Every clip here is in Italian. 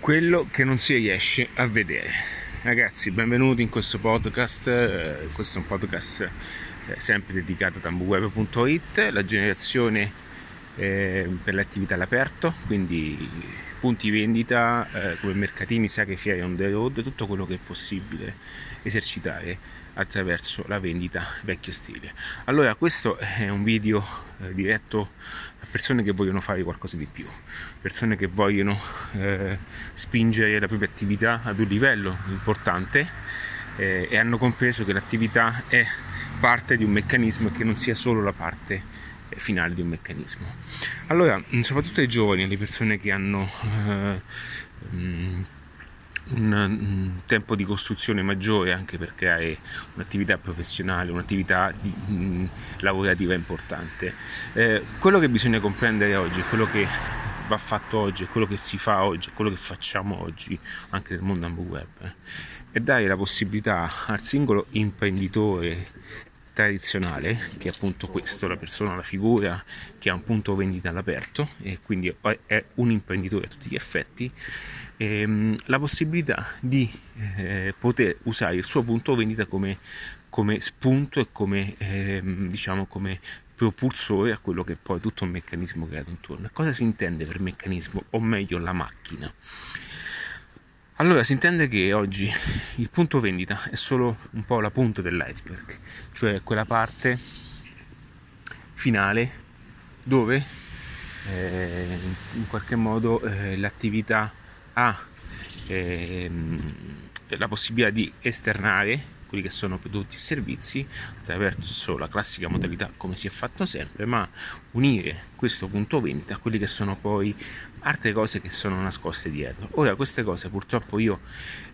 quello che non si riesce a vedere. Ragazzi, benvenuti in questo podcast. Eh, questo è un podcast eh, sempre dedicato a tambuweb.it, la generazione eh, per le attività all'aperto, quindi punti vendita eh, come mercatini, saghe, fiere on the road, tutto quello che è possibile esercitare attraverso la vendita vecchio stile. Allora, questo è un video eh, diretto a persone che vogliono fare qualcosa di più, persone che vogliono eh, spingere la propria attività ad un livello importante eh, e hanno compreso che l'attività è parte di un meccanismo e che non sia solo la parte finale di un meccanismo. Allora, soprattutto ai giovani, alle persone che hanno eh, mh, un, un, tempo di costruzione maggiore anche per creare un'attività professionale, un'attività di, mh, lavorativa importante. Eh, quello che bisogna comprendere oggi, quello che va fatto oggi, quello che si fa oggi, quello che facciamo oggi anche nel mondo Web, eh, è dare la possibilità al singolo imprenditore tradizionale, che è appunto questo, la persona, la figura che ha un punto vendita all'aperto e quindi è un imprenditore a tutti gli effetti, ehm, la possibilità di eh, poter usare il suo punto vendita come, come spunto e come, ehm, diciamo, come propulsore a quello che è poi tutto un meccanismo creato intorno. Cosa si intende per meccanismo, o meglio la macchina? Allora si intende che oggi il punto vendita è solo un po' la punta dell'iceberg, cioè quella parte finale dove eh, in qualche modo eh, l'attività ha eh, la possibilità di esternare quelli che sono prodotti e servizi attraverso la classica modalità come si è fatto sempre, ma unire questo punto vendita a quelli che sono poi altre cose che sono nascoste dietro. Ora queste cose purtroppo io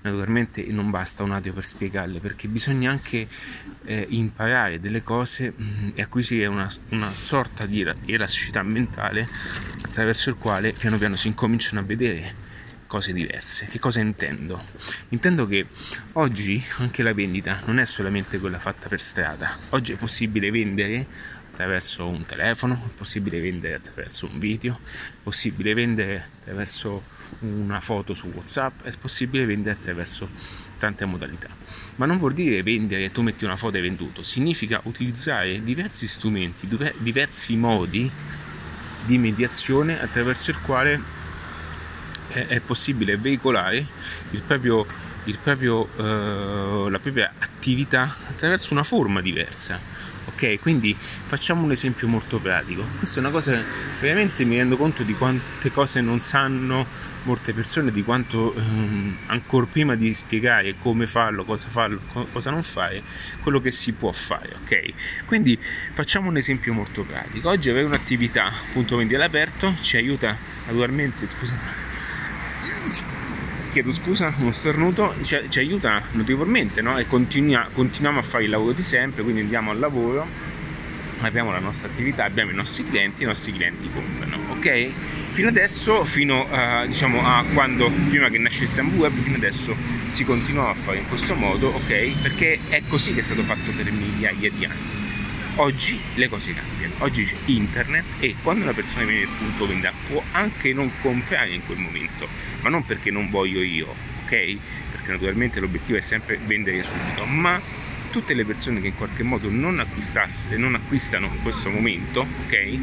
naturalmente non basta un audio per spiegarle perché bisogna anche eh, imparare delle cose mh, mm, e acquisire una, una sorta di elasticità mentale attraverso il quale piano piano si incominciano a vedere cose diverse. Che cosa intendo? Intendo che oggi anche la vendita non è solamente quella fatta per strada. Oggi è possibile vendere attraverso un telefono, è possibile vendere attraverso un video, è possibile vendere attraverso una foto su WhatsApp, è possibile vendere attraverso tante modalità. Ma non vuol dire vendere tu metti una foto e venduto, significa utilizzare diversi strumenti, diversi modi di mediazione attraverso il quale è, è possibile veicolare il proprio, il proprio, eh, la propria attività attraverso una forma diversa. Ok, quindi facciamo un esempio molto pratico. Questa è una cosa veramente mi rendo conto di quante cose non sanno molte persone, di quanto ehm, ancora prima di spiegare come farlo, cosa farlo, co- cosa non fare, quello che si può fare. Ok, quindi facciamo un esempio molto pratico. Oggi avere un'attività appunto vendi all'aperto ci aiuta naturalmente, scusate chiedo scusa, uno stornuto, ci, ci aiuta notevolmente no? e continua, continuiamo a fare il lavoro di sempre, quindi andiamo al lavoro, abbiamo la nostra attività, abbiamo i nostri clienti, i nostri clienti comprano, ok? Fino adesso, fino a, diciamo, a quando, prima che nascesse Ambu Web, fino adesso si continuava a fare in questo modo, ok? Perché è così che è stato fatto per migliaia di anni Oggi le cose cambiano, oggi c'è internet e quando una persona viene al punto vendita può anche non comprare in quel momento, ma non perché non voglio io, ok? Perché naturalmente l'obiettivo è sempre vendere subito, ma tutte le persone che in qualche modo non acquistasse, non acquistano in questo momento, ok?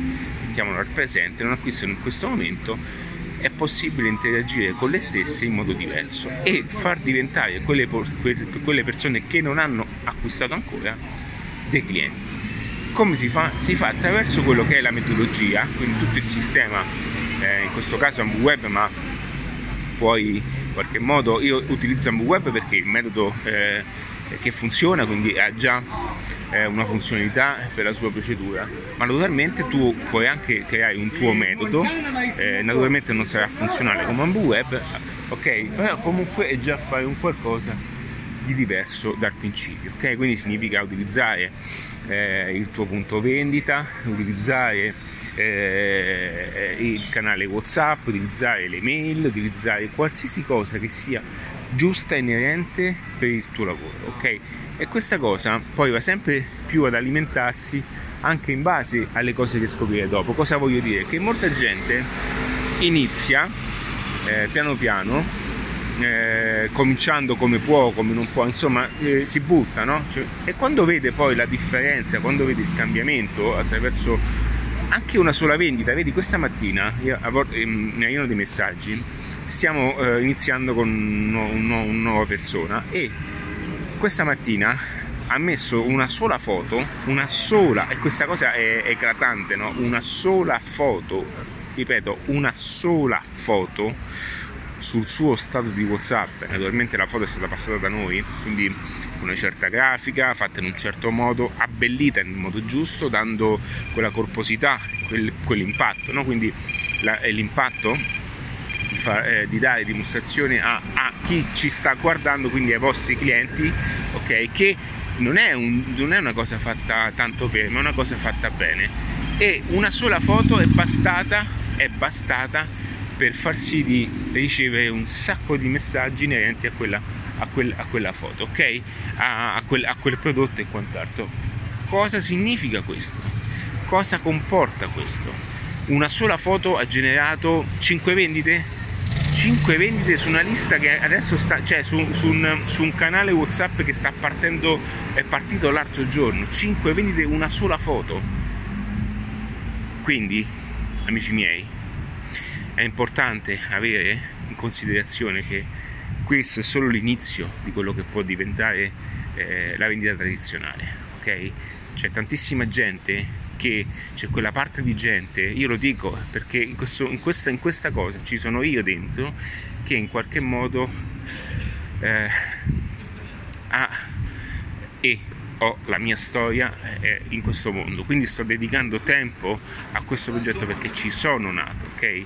Mettiamolo al presente, non acquistano in questo momento, è possibile interagire con le stesse in modo diverso e far diventare quelle, quelle persone che non hanno acquistato ancora dei clienti. Come si fa? Si fa attraverso quello che è la metodologia, quindi tutto il sistema, eh, in questo caso AmbuWeb, ma poi in qualche modo io utilizzo AmbuWeb perché è il metodo eh, che funziona, quindi ha già eh, una funzionalità per la sua procedura, ma naturalmente tu puoi anche creare un tuo metodo, eh, naturalmente non sarà funzionale come AmbuWeb, ok? Però comunque è già fare un qualcosa di diverso dal principio, ok? Quindi significa utilizzare eh, il tuo punto vendita, utilizzare eh, il canale WhatsApp, utilizzare le mail, utilizzare qualsiasi cosa che sia giusta e inerente per il tuo lavoro, ok? E questa cosa poi va sempre più ad alimentarsi anche in base alle cose che scoprire dopo. Cosa voglio dire? Che molta gente inizia eh, piano piano, eh, cominciando come può, come non può, insomma eh, si butta, no? Cioè, e quando vede poi la differenza, quando vede il cambiamento attraverso anche una sola vendita, vedi questa mattina io, eh, mi arrivano dei messaggi, stiamo eh, iniziando con un, un, una nuova persona e questa mattina ha messo una sola foto, una sola, e questa cosa è eclatante, no? Una sola foto, ripeto, una sola foto sul suo stato di WhatsApp. Naturalmente la foto è stata passata da noi, quindi una certa grafica, fatta in un certo modo, abbellita in modo giusto, dando quella corposità, quel, quell'impatto. No? Quindi la, l'impatto di, far, eh, di, dare dimostrazione a, a, chi ci sta guardando, quindi ai vostri clienti, ok? Che non è, un, non è una cosa fatta tanto per, ma una cosa fatta bene. E una sola foto è bastata, è bastata per far sì di ricevere un sacco di messaggi inerenti a quella, a quel, a quella foto, ok? A, a, quel, a quel prodotto e quant'altro. Cosa significa questo? Cosa comporta questo? Una sola foto ha generato 5 vendite? 5 vendite su una lista che adesso sta, cioè su, su, un, su, un, canale WhatsApp che sta partendo, è partito l'altro giorno. 5 vendite una sola foto. Quindi, amici miei, è importante avere in considerazione che questo è solo l'inizio di quello che può diventare eh, la vendita tradizionale, ok? C'è tantissima gente che c'è quella parte di gente, io lo dico perché in, questo, in, questa, in questa, cosa ci sono io dentro che in qualche modo eh, ha e ho la mia storia eh, in questo mondo, quindi sto dedicando tempo a questo progetto perché ci sono nato, ok?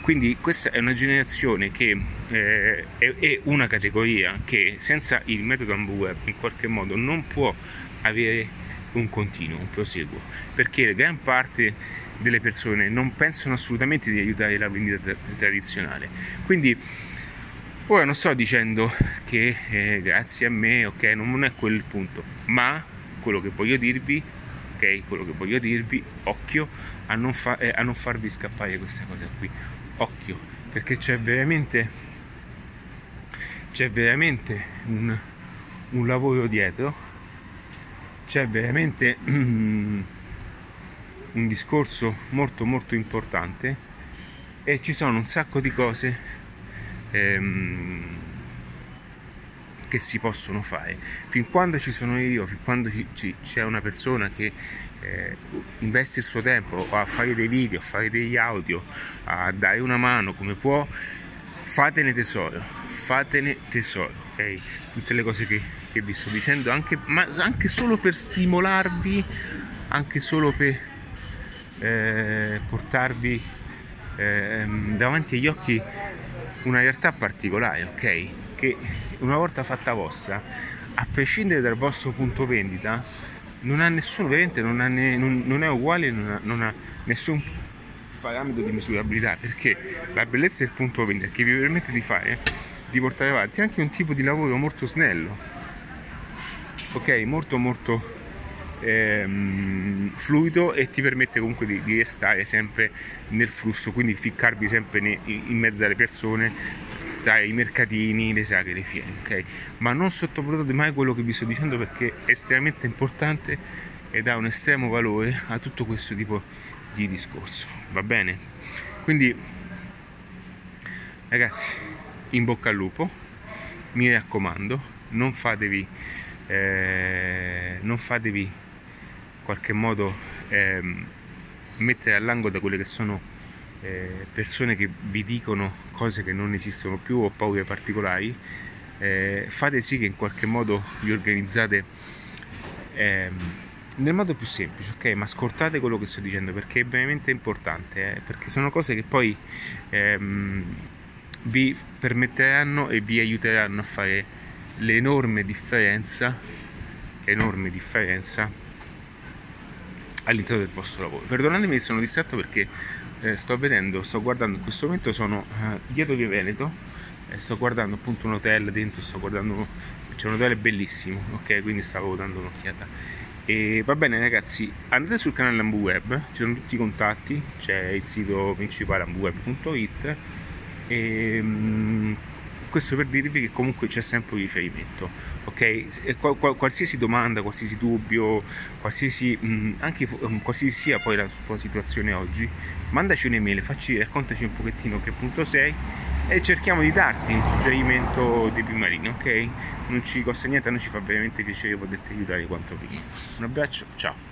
Quindi questa è una generazione che eh, è, è, una categoria che senza il metodo Web in qualche modo non può avere un continuo, un proseguo, perché gran parte delle persone non pensano assolutamente di aiutare la vendita tradizionale. Quindi ora non sto dicendo che eh, grazie a me, ok, non è quel punto, ma quello che voglio dirvi ok? Quello che voglio dirvi, occhio a non, fa- eh, a non farvi scappare questa cosa qui occhio perché c'è veramente c'è veramente un, un lavoro dietro c'è veramente un discorso molto molto importante e ci sono un sacco di cose ehm, che si possono fare fin quando ci sono io fin quando ci, ci, c'è una persona che eh, investe il suo tempo a fare dei video, a fare degli audio, a dare una mano come può, fatene tesoro, fatene tesoro, ok? Tutte le cose che, che vi sto dicendo, anche, ma anche solo per stimolarvi, anche solo per eh, portarvi eh, davanti agli occhi una realtà particolare, ok? Che una volta fatta vostra, a prescindere dal vostro punto vendita, non ha nessuno, veramente non, ha ne, non, non è uguale, non ha, non ha, nessun parametro di misurabilità, perché la bellezza del punto vendita che vi permette di fare, di portare avanti anche un tipo di lavoro molto snello, ok, molto molto ehm, fluido e ti permette comunque di, di, restare sempre nel flusso, quindi ficcarvi sempre ne, in mezzo alle persone, tra i mercatini, le sagre, le fiere, ok? Ma non sottovalutate mai quello che vi sto dicendo perché è estremamente importante ed ha un estremo valore a tutto questo tipo di discorso, va bene? Quindi ragazzi, in bocca al lupo, mi raccomando, non fatevi, eh, non fatevi in qualche modo eh, mettere all'angolo da quelle che sono eh, persone che vi dicono cose che non esistono più o paure particolari, eh, fate sì che in qualche modo vi organizzate eh, nel modo più semplice, ok? Ma ascoltate quello che sto dicendo perché è veramente importante, eh, perché sono cose che poi ehm, vi permetteranno e vi aiuteranno a fare l'enorme differenza, enorme differenza all'interno del vostro lavoro. Perdonatemi se sono distratto perché eh, sto vedendo, sto guardando in questo momento sono eh, dietro Via Veneto e sto guardando appunto un hotel dentro, sto guardando c'è un hotel bellissimo, ok? Quindi stavo dando un'occhiata. E va bene ragazzi, andate sul canale Ambu Web, ci sono tutti i contatti, c'è il sito principale ambuweb.it E, um, questo per dirvi che comunque c'è sempre un riferimento, ok? qualsiasi domanda, qualsiasi dubbio, qualsiasi, mh, anche um, qualsiasi sia poi la tua situazione oggi, mandaci un'email, facci, raccontaci un pochettino che punto sei e cerchiamo di darti un suggerimento di prima ok? Non ci costa niente, a noi ci fa veramente piacere poterti aiutare quanto prima. Un abbraccio, ciao!